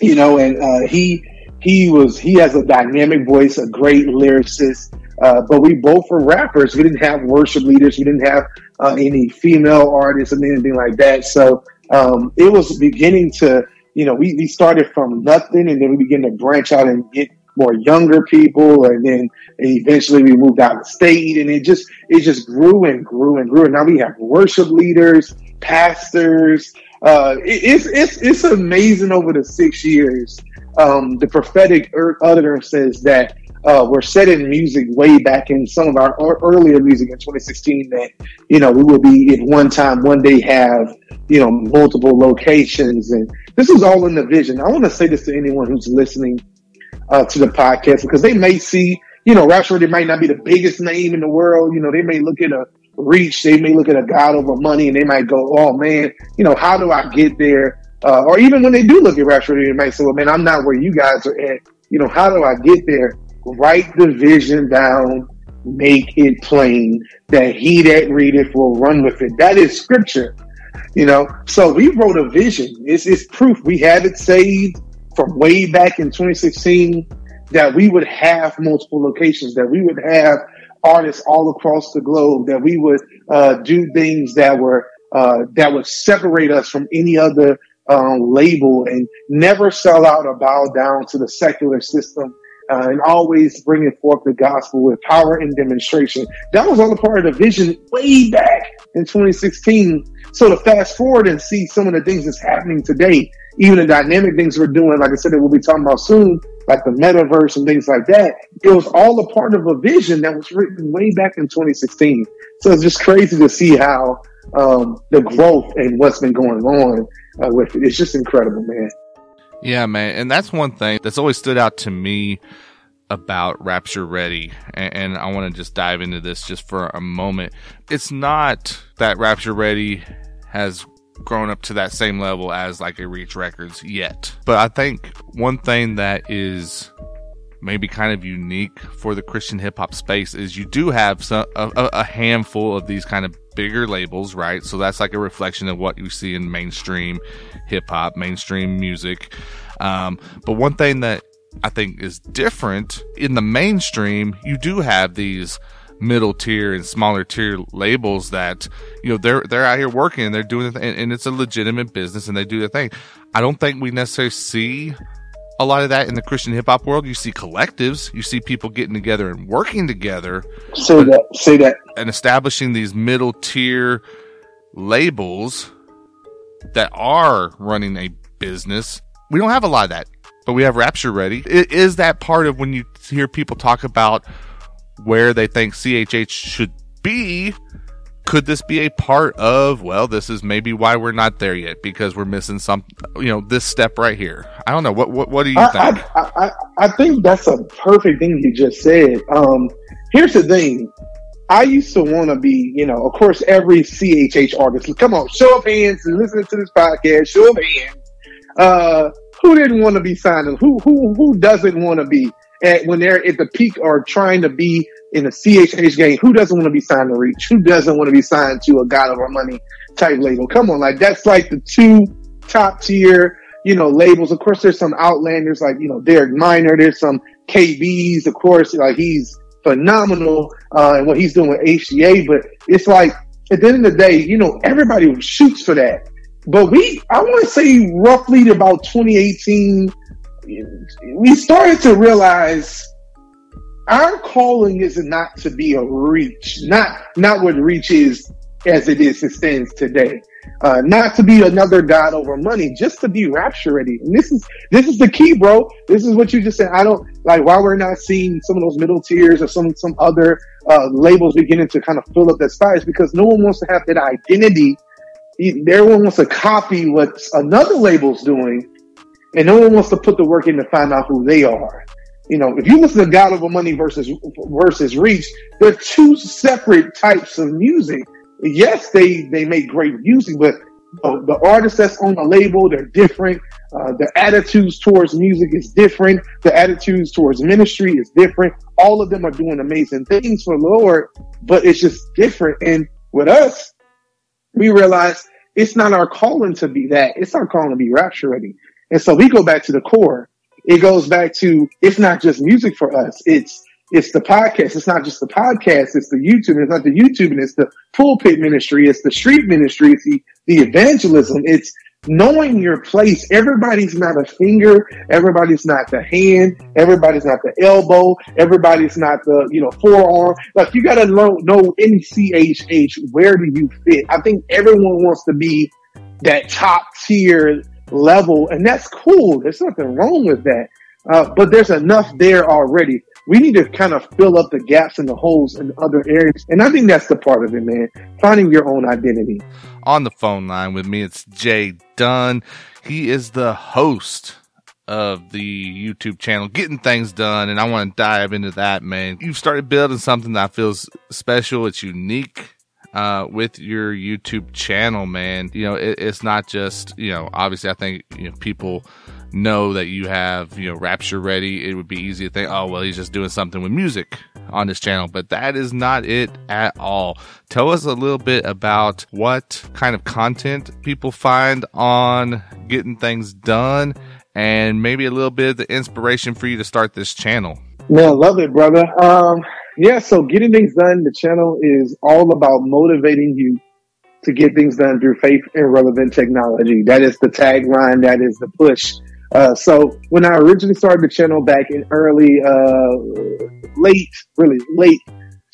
you know, and uh, he he was he has a dynamic voice, a great lyricist. Uh, but we both were rappers. We didn't have worship leaders. We didn't have uh, any female artists and anything like that. So um, it was beginning to, you know, we, we started from nothing and then we began to branch out and get more younger people and then eventually we moved out of state and it just it just grew and grew and grew and now we have worship leaders pastors uh, it, it's it's it's amazing over the six years um, the prophetic utterance says that uh, were set in music way back in some of our earlier music in 2016 that, you know, we will be at one time, one day have, you know, multiple locations. And this is all in the vision. I want to say this to anyone who's listening uh, to the podcast because they may see, you know, Rapture, they might not be the biggest name in the world. You know, they may look at a reach, they may look at a God over money and they might go, oh man, you know, how do I get there? Uh, or even when they do look at Rapture, they might say, well, man, I'm not where you guys are at. You know, how do I get there? write the vision down, make it plain that he that readeth will run with it. That is scripture, you know. So we wrote a vision. It's, it's proof. We had it saved from way back in 2016 that we would have multiple locations, that we would have artists all across the globe, that we would uh, do things that were uh, that would separate us from any other um, label and never sell out or bow down to the secular system uh, and always bringing forth the gospel with power and demonstration. That was all a part of the vision way back in 2016. So to fast forward and see some of the things that's happening today, even the dynamic things we're doing, like I said, that we'll be talking about soon, like the metaverse and things like that, it was all a part of a vision that was written way back in 2016. So it's just crazy to see how um, the growth and what's been going on uh, with it. It's just incredible, man. Yeah, man. And that's one thing that's always stood out to me about Rapture Ready. And, and I want to just dive into this just for a moment. It's not that Rapture Ready has grown up to that same level as like a Reach Records yet. But I think one thing that is maybe kind of unique for the Christian hip hop space is you do have some, a, a, handful of these kind of bigger labels, right? So that's like a reflection of what you see in mainstream hip hop, mainstream music. Um, but one thing that I think is different in the mainstream, you do have these middle tier and smaller tier labels that you know they're they're out here working and they're doing the and, and it's a legitimate business and they do the thing. I don't think we necessarily see a lot of that in the Christian hip hop world. You see collectives, you see people getting together and working together. Say that. Say that. And establishing these middle tier labels that are running a business. We don't have a lot of that, but we have Rapture Ready. Is that part of when you hear people talk about where they think CHH should be? Could this be a part of, well, this is maybe why we're not there yet because we're missing some, you know, this step right here. I don't know. What, what, what do you I, think? I, I, I think that's a perfect thing you just said. Um, here's the thing. I used to want to be, you know, of course, every CHH artist. Come on, show of hands and listen to this podcast. Show of hands. Uh, who didn't want to be signed? Who who who doesn't want to be at when they're at the peak or trying to be in a CHH game? Who doesn't want to be signed to Reach? Who doesn't want to be signed to a God Over Money type label? Come on, like that's like the two top tier, you know, labels. Of course, there's some outlanders like you know Derek Minor. There's some KBs, of course, like he's phenomenal uh, and what he's doing with HCA. But it's like at the end of the day, you know, everybody shoots for that. But we, I want to say roughly about 2018, we started to realize our calling is not to be a reach, not not what reach is as it is it stands today. Uh, not to be another god over money, just to be rapture ready. And this is this is the key, bro. This is what you just said. I don't like why we're not seeing some of those middle tiers or some some other uh, labels beginning to kind of fill up that space because no one wants to have that identity. Everyone wants to copy what another label's doing, and no one wants to put the work in to find out who they are. You know, if you listen to God Over Money versus versus Reach, they're two separate types of music yes, they they make great music, but uh, the artists that's on the label, they're different. Uh, the attitudes towards music is different. The attitudes towards ministry is different. All of them are doing amazing things for the Lord, but it's just different. And with us, we realize it's not our calling to be that. It's our calling to be rapture ready. And so we go back to the core. It goes back to, it's not just music for us. It's it's the podcast. It's not just the podcast. It's the YouTube. It's not the YouTube and it's the pulpit ministry. It's the street ministry. It's the, the evangelism. It's knowing your place. Everybody's not a finger. Everybody's not the hand. Everybody's not the elbow. Everybody's not the, you know, forearm. Like you got to know, know in CHH, where do you fit? I think everyone wants to be that top tier level and that's cool. There's nothing wrong with that. Uh, but there's enough there already we need to kind of fill up the gaps and the holes in other areas. And I think that's the part of it, man. Finding your own identity. On the phone line with me, it's Jay Dunn. He is the host of the YouTube channel, Getting Things Dun. And I want to dive into that, man. You've started building something that feels special. It's unique uh, with your YouTube channel, man. You know, it, it's not just, you know, obviously I think, you know, people know that you have, you know, Rapture ready, it would be easy to think, oh, well, he's just doing something with music on his channel, but that is not it at all. Tell us a little bit about what kind of content people find on Getting Things Dun and maybe a little bit of the inspiration for you to start this channel. Man, love it, brother. Um, yeah, so Getting Things Dun, the channel is all about motivating you to get things done through faith and relevant technology. That is the tagline. That is the push. Uh, so when I originally started the channel back in early, uh, late, really late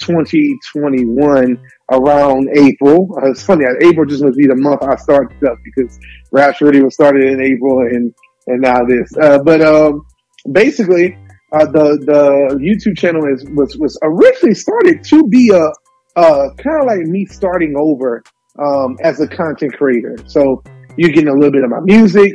2021, around April. Uh, it's funny, April just must be the month I started up because Rapture Radio was started in April and, and now this. Uh, but, um, basically, uh, the, the YouTube channel is, was, was originally started to be a, uh, kind of like me starting over, um, as a content creator. So you're getting a little bit of my music,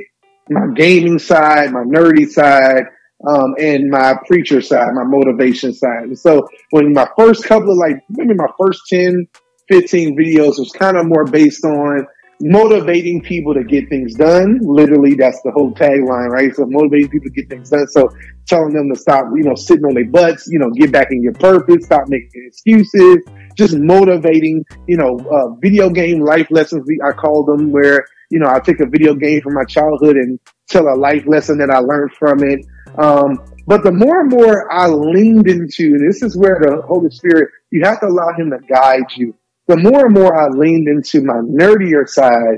my gaming side, my nerdy side, um, and my preacher side, my motivation side. And so when my first couple of like, maybe my first 10, 15 videos was kind of more based on motivating people to get things done. Literally, that's the whole tagline, right? So motivating people to get things done. So telling them to stop, you know, sitting on their butts, you know, get back in your purpose, stop making excuses, just motivating, you know, uh, video game life lessons, I call them where, you know, I take a video game from my childhood and tell a life lesson that I learned from it. Um, But the more and more I leaned into, this is where the Holy Spirit, you have to allow him to guide you. The more and more I leaned into my nerdier side,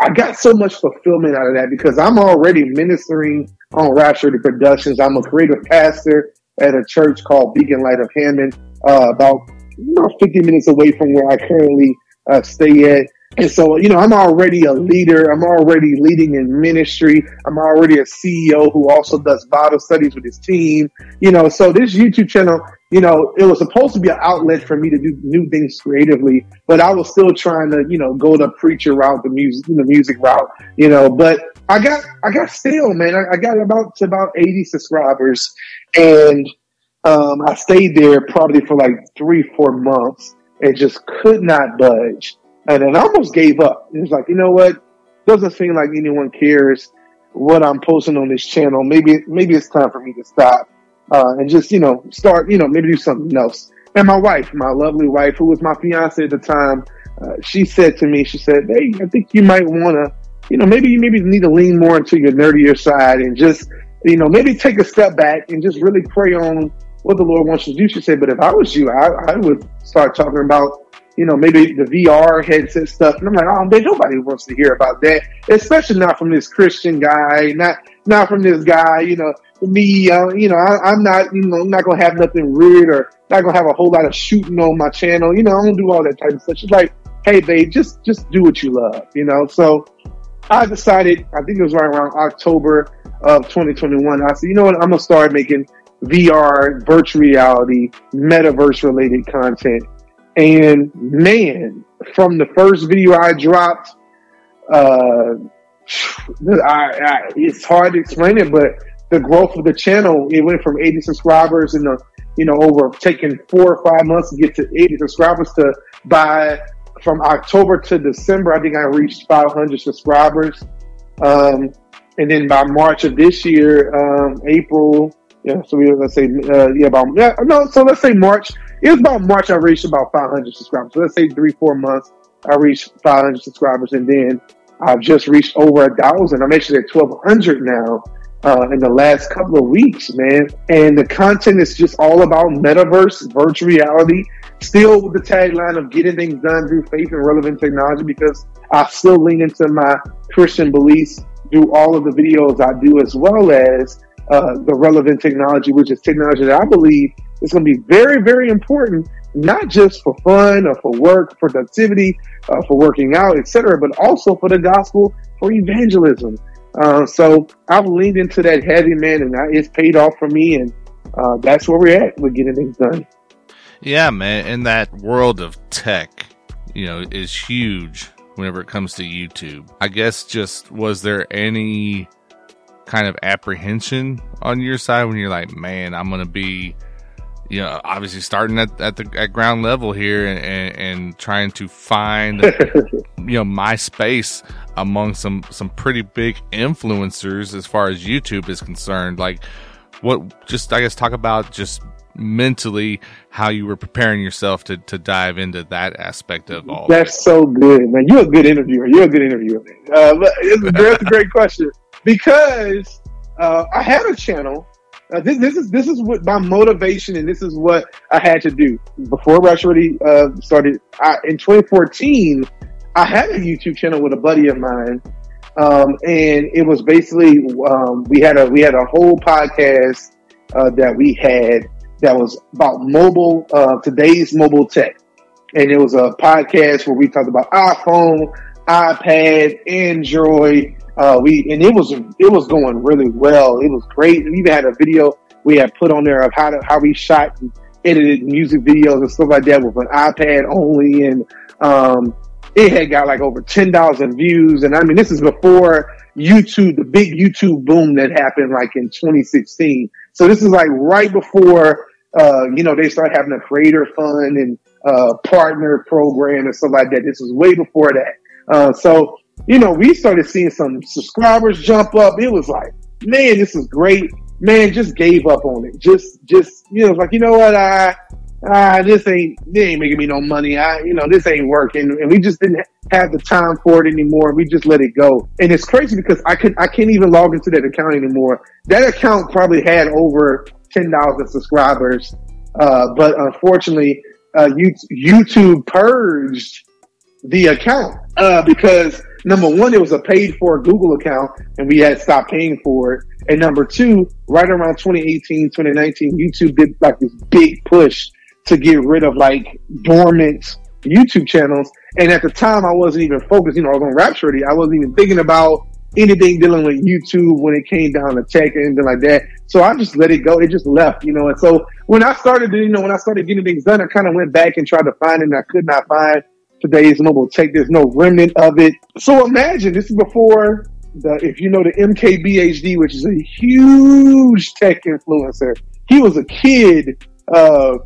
I got so much fulfillment out of that because I'm already ministering on Rapture Productions. I'm a creative pastor at a church called Beacon Light of Hammond, uh, about you know, 50 minutes away from where I currently uh, stay at. And so, you know, I'm already a leader. I'm already leading in ministry. I'm already a CEO who also does Bible studies with his team. You know, so this YouTube channel, you know, it was supposed to be an outlet for me to do new things creatively, but I was still trying to, you know, go the preacher route, the music, the music route, you know, but I got, I got stale, man. I, I got about to about 80 subscribers and, um, I stayed there probably for like three, four months and just could not budge. And then I almost gave up. It was like, you know what? Doesn't seem like anyone cares what I'm posting on this channel. Maybe, maybe it's time for me to stop, uh, and just, you know, start, you know, maybe do something else. And my wife, my lovely wife, who was my fiance at the time, uh, she said to me, she said, Hey, I think you might want to, you know, maybe you maybe need to lean more into your nerdier side and just, you know, maybe take a step back and just really pray on what the Lord wants you to do. She said, but if I was you, I, I would start talking about you know, maybe the VR headset stuff. And I'm like, oh, man, nobody wants to hear about that, especially not from this Christian guy, not, not from this guy, you know, me, uh, you know, I, am not, you know, I'm not to have nothing weird or not to have a whole lot of shooting on my channel. You know, I don't do all that type of stuff. She's like, Hey, babe, just, just do what you love, you know? So I decided, I think it was right around October of 2021. I said, you know what? I'm to start making VR, virtual reality, metaverse related content and man, from the first video I dropped, uh, I, I, it's hard to explain it, but the growth of the channel, it went from 80 subscribers in the, you know, over taking four or five months to get to 80 subscribers to by from October to December, I think I reached 500 subscribers. Um, and then by March of this year, um, April, yeah, so we let's say uh, yeah about yeah no so let's say March. It was about March. I reached about 500 subscribers. So let's say three four months. I reached 500 subscribers, and then I've just reached over a thousand. I'm actually at 1,200 now. Uh, in the last couple of weeks, man. And the content is just all about metaverse, virtual reality, still with the tagline of getting things done through faith and relevant technology because I still lean into my Christian beliefs through all of the videos I do as well as uh, the relevant technology, which is technology that I believe is going to be very, very important, not just for fun or for work, productivity, uh, for working out, etc., but also for the gospel, for evangelism. Uh, so I've leaned into that heavy, man, and it's paid off for me, and uh, that's where we're at with Getting Things Dun. Yeah, man, And that world of tech, you know, is huge whenever it comes to YouTube. I guess just was there any kind of apprehension on your side when you're like, man, I'm going to be, you know, obviously starting at, at the at ground level here and, and, and trying to find, you know, my space among some, some pretty big influencers as far as YouTube is concerned. Like, what, just, I guess, talk about just mentally how you were preparing yourself to, to dive into that aspect of all that's so good man you're a good interviewer you're a good interviewer uh, that's a great question because uh, I had a channel. Uh, this, this, is this is what my motivation and this is what I had to do before Rush really uh, started. I, in 2014, I had a YouTube channel with a buddy of mine, um, and it was basically um, we had a we had a whole podcast uh, that we had that was about mobile uh, today's mobile tech, and it was a podcast where we talked about iPhone, iPad, Android, uh, we and it was it was going really well. It was great. We even had a video we had put on there of how to how we shot and edited music videos and stuff like that with an iPad only, and um, it had got like over ten thousand views. And I mean, this is before YouTube, the big YouTube boom that happened like in 2016. So this is like right before uh, you know they start having a creator fund and uh, partner program and stuff like that. This was way before that. Uh, so you know, we started seeing some subscribers jump up. It was like, man, this is great. Man, just gave up on it. Just, just, you know, like, you know what? I, ah, this ain't, they ain't making me no money. I, you know, this ain't working. And we just didn't have the time for it anymore. We just let it go. And it's crazy because I could, I can't even log into that account anymore. That account probably had over 10,000 subscribers. Uh, but unfortunately, uh, YouTube purged the account, uh, because number one, it was a paid for Google account and we had stopped paying for it. And number two, right around 2018, 2019, YouTube did like this big push to get rid of like dormant YouTube channels. And at the time, I wasn't even focused. You know, I was on Rapture Ready. I wasn't even thinking about anything dealing with YouTube when it came down to tech and anything like that. So I just let it go. It just left, you know. And so when I started, you know, when I started Getting Things Dun, I kind of went back and tried to find it and I could not find today's mobile tech. There's no remnant of it. So imagine this is before the, if you know the MKBHD, which is a huge tech influencer. He was a kid, uh,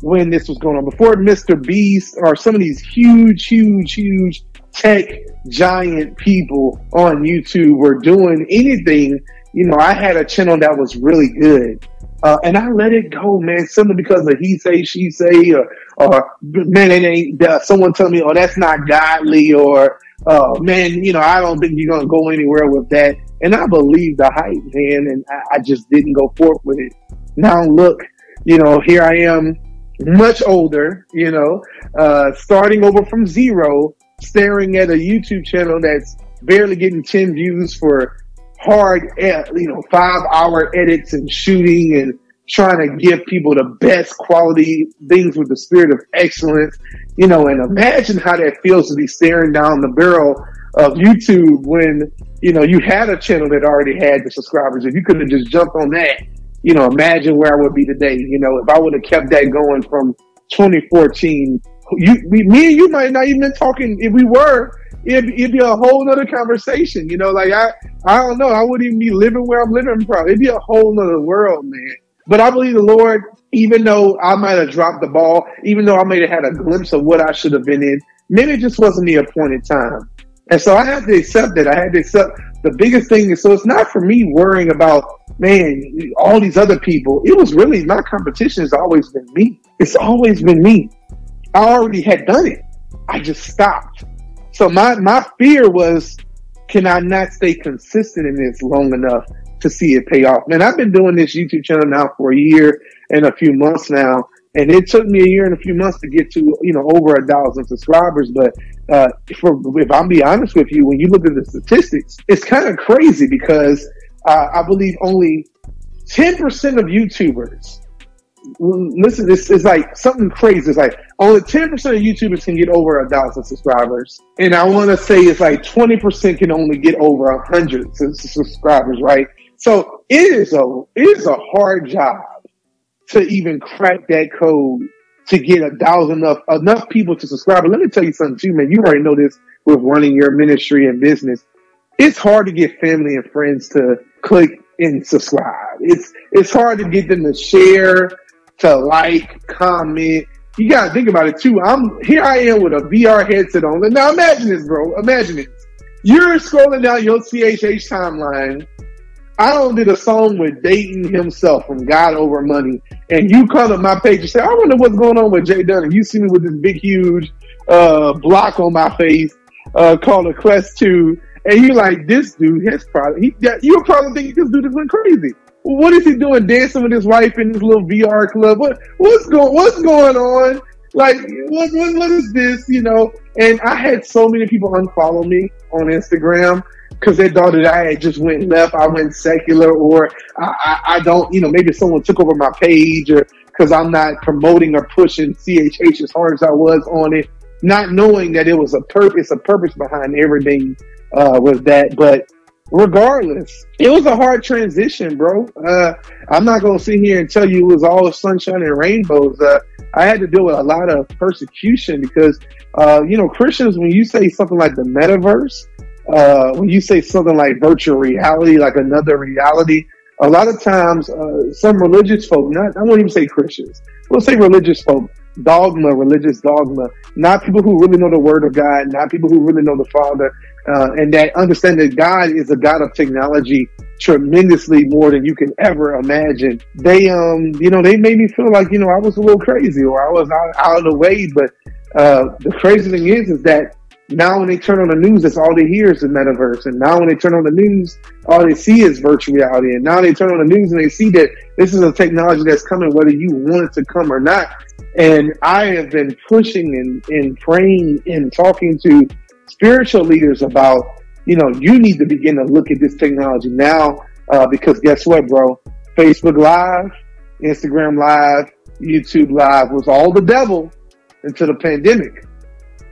when this was going on. Before Mr. Beast or some of these huge, huge, huge tech giant people on YouTube were doing anything, you know, I had a channel that was really good. Uh, and I let it go, man, simply because of he say, she say, or, or man, it ain't, uh, someone tell me, oh, that's not godly, or, uh, man, you know, I don't think you're going to go anywhere with that. And I believe the hype, man, and I, I just didn't go forth with it. Now look, you know, here I am much older, you know, uh, starting over from zero, staring at a YouTube channel that's barely getting 10 views for hard, you know, five hour edits and shooting and trying to give people the best quality things with the spirit of excellence, you know, and imagine how that feels to be staring down the barrel of YouTube when, you know, you had a channel that already had the subscribers. If you could have just jumped on that you know, imagine where I would be today. You know, if I would have kept that going from 2014, you, me and you might not even been talking. If we were, it'd, it'd be a whole nother conversation. You know, like I, I don't know. I wouldn't even be living where I'm living. Probably it'd be a whole nother world, man. But I believe the Lord, even though I might have dropped the ball, even though I might have had a glimpse of what I should have been in, maybe it just wasn't the appointed time. And so I had to accept that. I had to accept the biggest thing is so it's not for me worrying about man, all these other people. It was really my competition has always been me. It's always been me. I already had done it. I just stopped. So my, my fear was, can I not stay consistent in this long enough to see it pay off? Man, I've been doing this YouTube channel now for a year and a few months now. And it took me a year and a few months to get to, you know, over a thousand subscribers. But, uh, for, if I'm be honest with you, when you look at the statistics, it's kind of crazy because uh, I believe only 10% of YouTubers, listen, this is like something crazy. It's like only 10% of YouTubers can get over a thousand subscribers. And I want to say it's like 20% can only get over a hundred subscribers, right? So it is a, it is a hard job to even crack that code to get a thousand enough, enough people to subscribe. But let me tell you something too, man. You already know this with running your ministry and business. It's hard to get family and friends to click and subscribe. It's it's hard to get them to share, to like, comment. You gotta think about it too. I'm here. I am with a VR headset on. Now imagine this, bro. Imagine it. You're scrolling down your CHH timeline. I don't did a song with Datin himself from God Over Money, and you come to my page and say, "I wonder what's going on with JDun." And you see me with this big, huge uh, block on my face uh, called a Quest Two and you're like, this dude has probably, he, you probably think this dude is going crazy. What is he doing dancing with his wife in this little VR club? What, what's going, what's going on? Like, what, what, what is this, you know? And I had so many people unfollow me on Instagram because they thought that I had just went left, I went secular, or I, I, I don't, you know, maybe someone took over my page or because I'm not promoting or pushing CHH as hard as I was on it, not knowing that it was a purpose, a purpose behind everything uh, with that. But regardless, it was a hard transition, bro. Uh, I'm not to sit here and tell you it was all sunshine and rainbows. Uh, I had to deal with a lot of persecution because, uh, you know, Christians, when you say something like the metaverse, uh, when you say something like virtual reality, like another reality, a lot of times, uh, some religious folk, not, I won't even say Christians, we'll say religious folk, dogma, religious dogma, not people who really know the word of God, not people who really know the Father, uh, and that understand that God is a God of technology tremendously more than you can ever imagine. They, um, you know, they made me feel like, you know, I was a little crazy or I was out, out of the way. But, uh, the crazy thing is, is that now when they turn on the news, that's all they hear is the metaverse. And now when they turn on the news, all they see is virtual reality. And now they turn on the news and they see that this is a technology that's coming, whether you want it to come or not. And I have been pushing and, and praying and talking to spiritual leaders about, you know, you need to begin to look at this technology now, uh, because guess what, bro? Facebook Live, Instagram Live, YouTube Live was all the devil until the pandemic.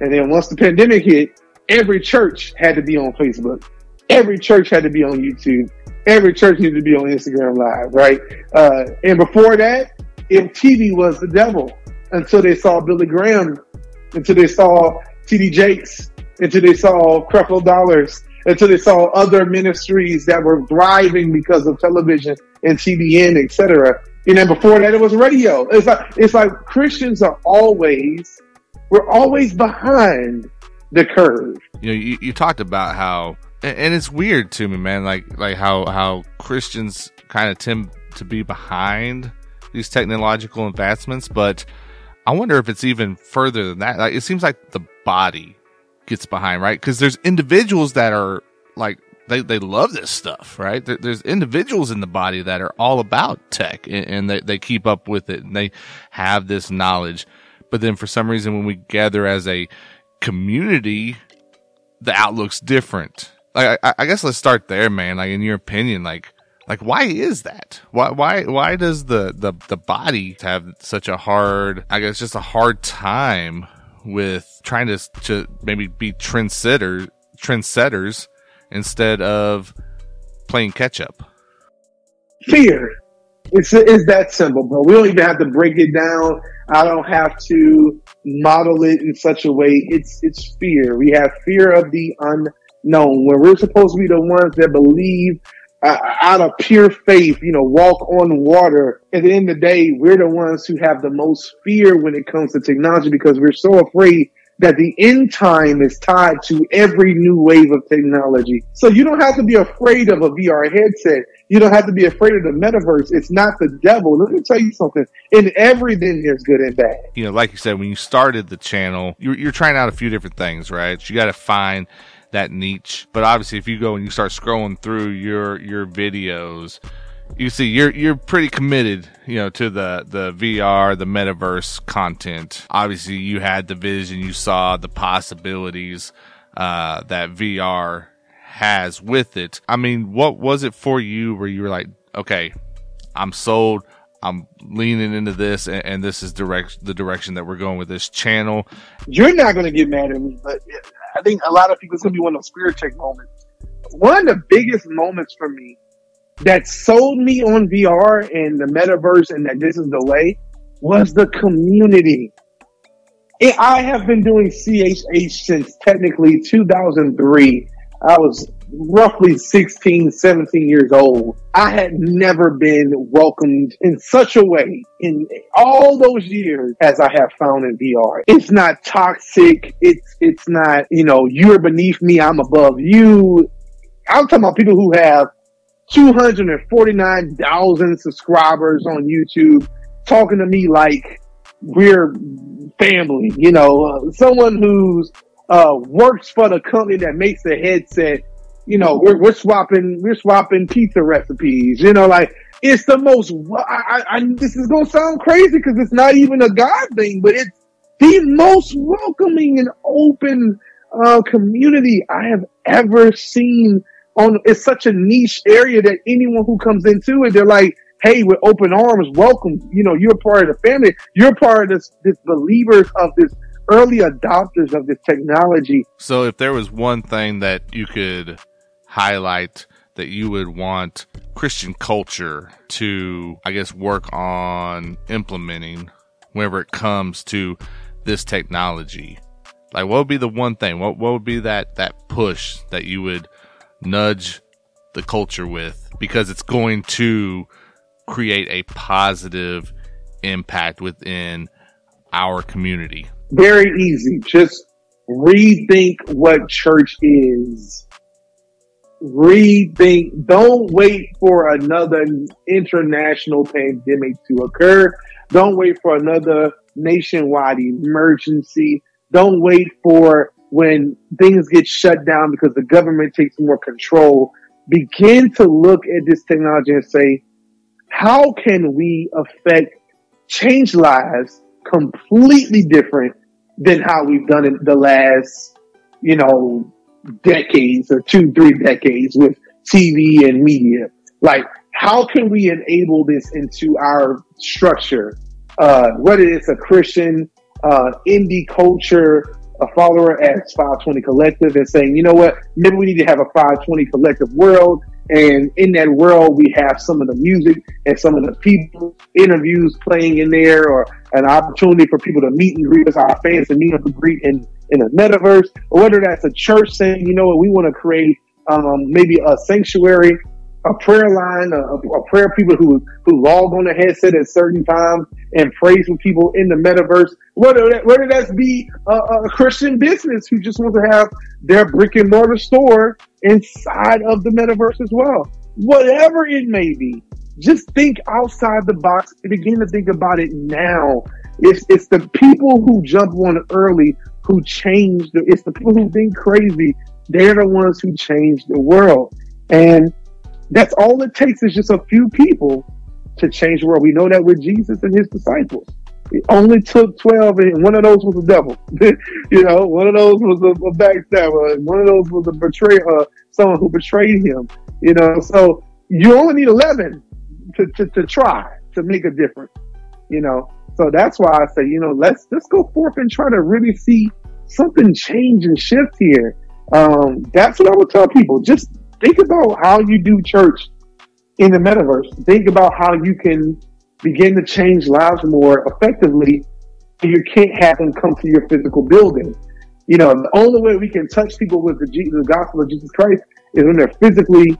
And then once the pandemic hit, every church had to be on Facebook. Every church had to be on YouTube. Every church needed to be on Instagram Live, right? Uh, and before that, MTV was the devil until they saw Billy Graham, until they saw TD Jakes, until they saw Creflo Dollars, until they saw other ministries that were thriving because of television and TBN, etc. And then before that, it was radio. It's like it's like Christians are always we're always behind the curve. You know, you, you talked about how, and it's weird to me, man. Like like how how Christians kind of tend to be behind these technological advancements, but I wonder if it's even further than that. Like, it seems like the body gets behind, right? Because there's individuals that are like they, they love this stuff, right? There, there's individuals in the body that are all about tech and, and, they, they keep up with it and they have this knowledge. But then for some reason, when we gather as a community, the outlook's different. Like, I, I guess let's start there, man. Like, in your opinion, like, like why is that why why why does the the the body have such a hard i guess just a hard time with trying to to maybe be trendsetter trendsetters instead of playing catch up fear it's it's that simple bro. We don't even have to break it down. I don't have to model it in such a way. It's it's fear. We have fear of the unknown. When we're supposed to be the ones that believe uh, out of pure faith, you know, walk on water. At the end of the day, we're the ones who have the most fear when it comes to technology because we're so afraid that the end time is tied to every new wave of technology. So you don't have to be afraid of a VR headset. You don't have to be afraid of the metaverse. It's not the devil. Let me tell you something. In everything, there's good and bad. You know, like you said, when you started the channel, you're, you're trying out a few different things, right? You got to find that niche. But obviously, if you go and you start scrolling through your your videos, you see you're you're pretty committed, you know, to the the VR, the metaverse content. Obviously, you had the vision, you saw the possibilities uh, that VR has with it. I mean, what was it for you where you were like, okay, I'm sold. I'm leaning into this, and, and this is direct the direction that we're going with this channel. You're not going to get mad at me, but I think a lot of people, it's going to be one of those spirit check moments. One of the biggest moments for me that sold me on VR and the metaverse and that this is the way was the community. It, I have been doing CHH since technically 2003. I was roughly 16, 17 years old. I had never been welcomed in such a way in all those years as I have found in VR. It's not toxic. It's, it's not, you know, you're beneath me. I'm above you. I'm talking about people who have 249,000 subscribers on YouTube talking to me like we're family, you know, uh, someone who's uh, works for the company that makes the headset you know, we're, we're swapping, we're swapping pizza recipes, you know, like it's the most, I, I, I this is going to sound crazy because it's not even a God thing, but it's the most welcoming and open, uh, community I have ever seen on, it's such a niche area that anyone who comes into it, they're like, Hey, with open arms, welcome. You know, you're part of the family. You're part of this, this believers of this early adopters of this technology. So if there was one thing that you could highlight that you would want Christian culture to, I guess, work on implementing whenever it comes to this technology? Like, what would be the one thing? What what would be that that push that you would nudge the culture with because it's going to create a positive impact within our community? Very easy. Just rethink what church is rethink. Don't wait for another international pandemic to occur. Don't wait for another nationwide emergency. Don't wait for when things get shut down because the government takes more control. Begin to look at this technology and say, how can we affect change lives completely different than how we've done it the last, you know, decades or two, three decades with TV and media. Like, how can we enable this into our structure? Uh, whether it's a Christian, uh, indie culture, a follower at 520 Collective and saying, you know what, maybe we need to have a 520 Collective world. And in that world, we have some of the music and some of the people interviews playing in there or an opportunity for people to meet and greet us, our fans to meet and greet in, in a metaverse, or whether that's a church saying, you know what, we want to create um, maybe a sanctuary, a prayer line, a, a, prayer people who who log on the headset at certain times and praise with people in the metaverse. Whether that, whether that's be a, a Christian business who just wants to have their brick and mortar store inside of the metaverse as well. Whatever it may be, just think outside the box and begin to think about it now. It's, it's the people who jump on early who change the, it's the people who think crazy. They're the ones who change the world. And that's all it takes is just a few people to change the world. We know that with Jesus and his disciples. It only took 12 and one of those was the devil. you know, one of those was a, a backstabber. One of those was a betrayer, uh, someone who betrayed him. You know, so you only need 11 to, to, to try to make a difference, you know. So that's why I say, you know, let's let's go forth and try to really see something change and shift here. Um, that's what I would tell people. Just think about how you do church in the metaverse. Think about how you can begin to change lives more effectively. You can't have them come to your physical building. You know, the only way we can touch people with the, the gospel of Jesus Christ is when they're physically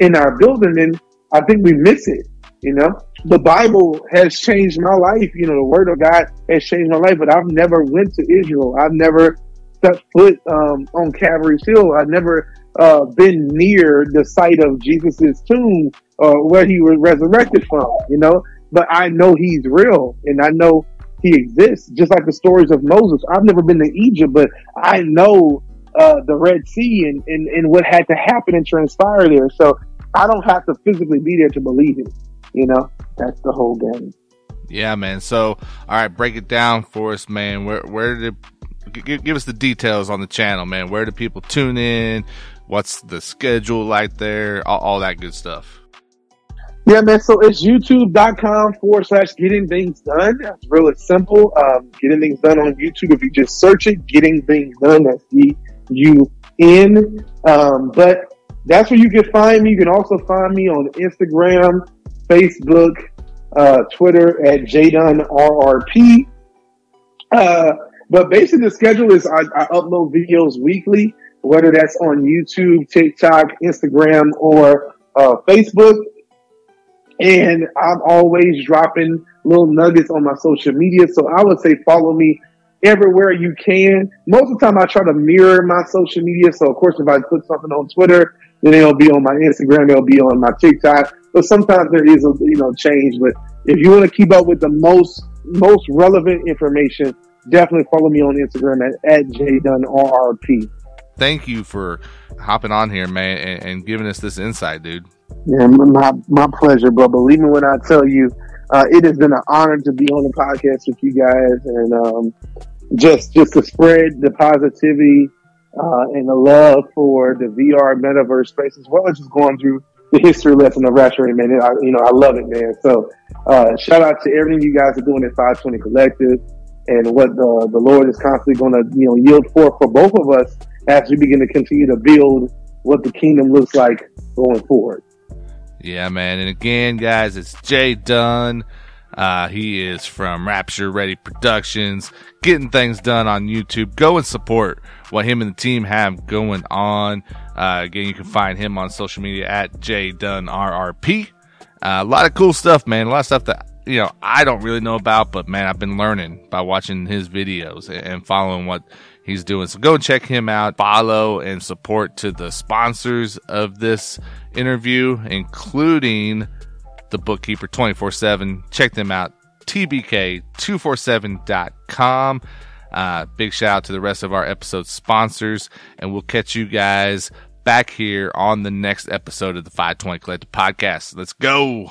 in our building. And I think we miss it. You know, the Bible has changed my life. You know, the Word of God has changed my life. But I've never went to Israel. I've never set foot um, on Calvary's Hill. I've never uh, been near the site of Jesus's tomb uh, where he was resurrected from. You know, but I know He's real, and I know He exists. Just like the stories of Moses. I've never been to Egypt, but I know uh, the Red Sea and, and, and what had to happen and transpire there. So I don't have to physically be there to believe it. You know, that's the whole game. Yeah, man. So, all right, break it down for us, man. Where where did give, give us the details on the channel, man? Where do people tune in? What's the schedule like there? All, all that good stuff. Yeah, man. So it's youtube.com forward slash Getting Things Dun. That's really simple. Um, Getting Things Dun on YouTube. If you just search it, Getting Things Dun, that's D U N. Um, but that's where you can find me. You can also find me on Instagram, Facebook, uh, Twitter at JDunRRP. Uh, but basically the schedule is I, I, upload videos weekly, whether that's on YouTube, TikTok, Instagram, or uh, Facebook. And I'm always dropping little nuggets on my social media. So I would say follow me everywhere you can. Most of the time I try to mirror my social media. So of course, if I put something on Twitter, then it'll be on my Instagram, it'll be on my TikTok. But sometimes there is a you know change. But if you want to keep up with the most most relevant information, definitely follow me on Instagram at, at JDunRRP. Thank you for hopping on here, man, and, and, giving us this insight, dude. Yeah, my my pleasure, bro. Believe me when I tell you, uh, it has been an honor to be on the podcast with you guys, and um, just just to spread the positivity uh, and the love for the VR metaverse space, as well as just going through the history lesson of Ratchet man. I, you know, I love it, man. So, uh, shout out to everything you guys are doing at 520 Collective and what the, the Lord is constantly going to, you know, yield for for both of us as we begin to continue to build what the kingdom looks like going forward. Yeah, man. And again, guys, it's JDun. Uh, he is from Rapture Ready Productions, Getting Things Dun on YouTube. Go and support what him and the team have going on. Uh, again, you can find him on social media at JDunRRP. Uh, a lot of cool stuff, man. A lot of stuff that you know, I don't really know about, but man, I've been learning by watching his videos and following what he's doing. So go and check him out. Follow and support to the sponsors of this interview, including the bookkeeper 24 7. Check them out. TBK247.com. Uh, big shout out to the rest of our episode sponsors, and we'll catch you guys back here on the next episode of the 520 Collective Podcast. Let's go.